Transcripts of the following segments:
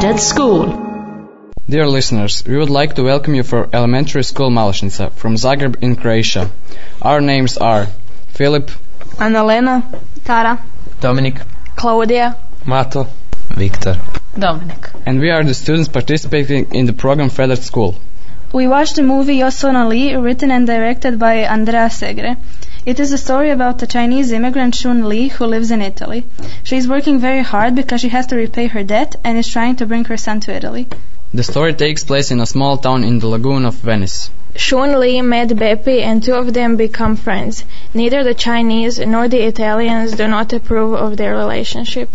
Fred School. Dear listeners, we would like to welcome you for Elementary School Malešnica from Zagreb in Croatia. Our names are Filip, Annalena, Tara, Dominic, Claudia, Mato, Viktor, Dominic. and we are the students participating in the program Fred at School. We watched the movie Io sono lì, written and directed by Andrea Segre. It is a story about a Chinese immigrant Shun Li who lives in Italy. She is working very hard because she has to repay her debt and is trying to bring her son to Italy. The story takes place in a small town in the lagoon of Venice. Shun Li met Bepi and two of them become friends. Neither the Chinese nor the Italians do not approve of their relationship.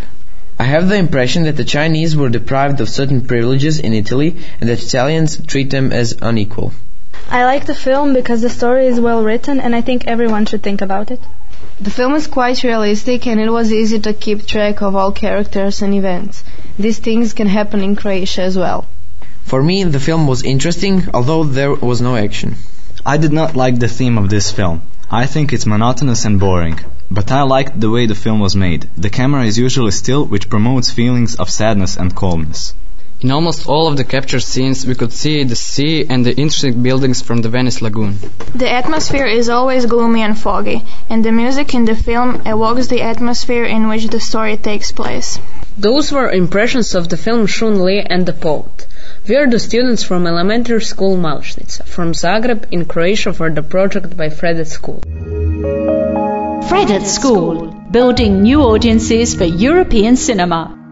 I have the impression that the Chinese were deprived of certain privileges in Italy and that Italians treat them as unequal. I like the film because the story is well written and I think everyone should think about it. The film is quite realistic and it was easy to keep track of all characters and events. These things can happen in Croatia as well. For me, the film was interesting, although there was no action. I did not like the theme of this film. I think it's monotonous and boring. But I liked the way the film was made. The camera is usually still, which promotes feelings of sadness and calmness. In almost all of the captured scenes, we could see the sea and the interesting buildings from the Venice lagoon. The atmosphere is always gloomy and foggy, and the music in the film evokes the atmosphere in which the story takes place. Those were impressions of the film Shun Li and the Poet. We are the students from elementary school Malešnica from Zagreb in Croatia for the project by Fred at School. Fred at School, building new audiences for European cinema.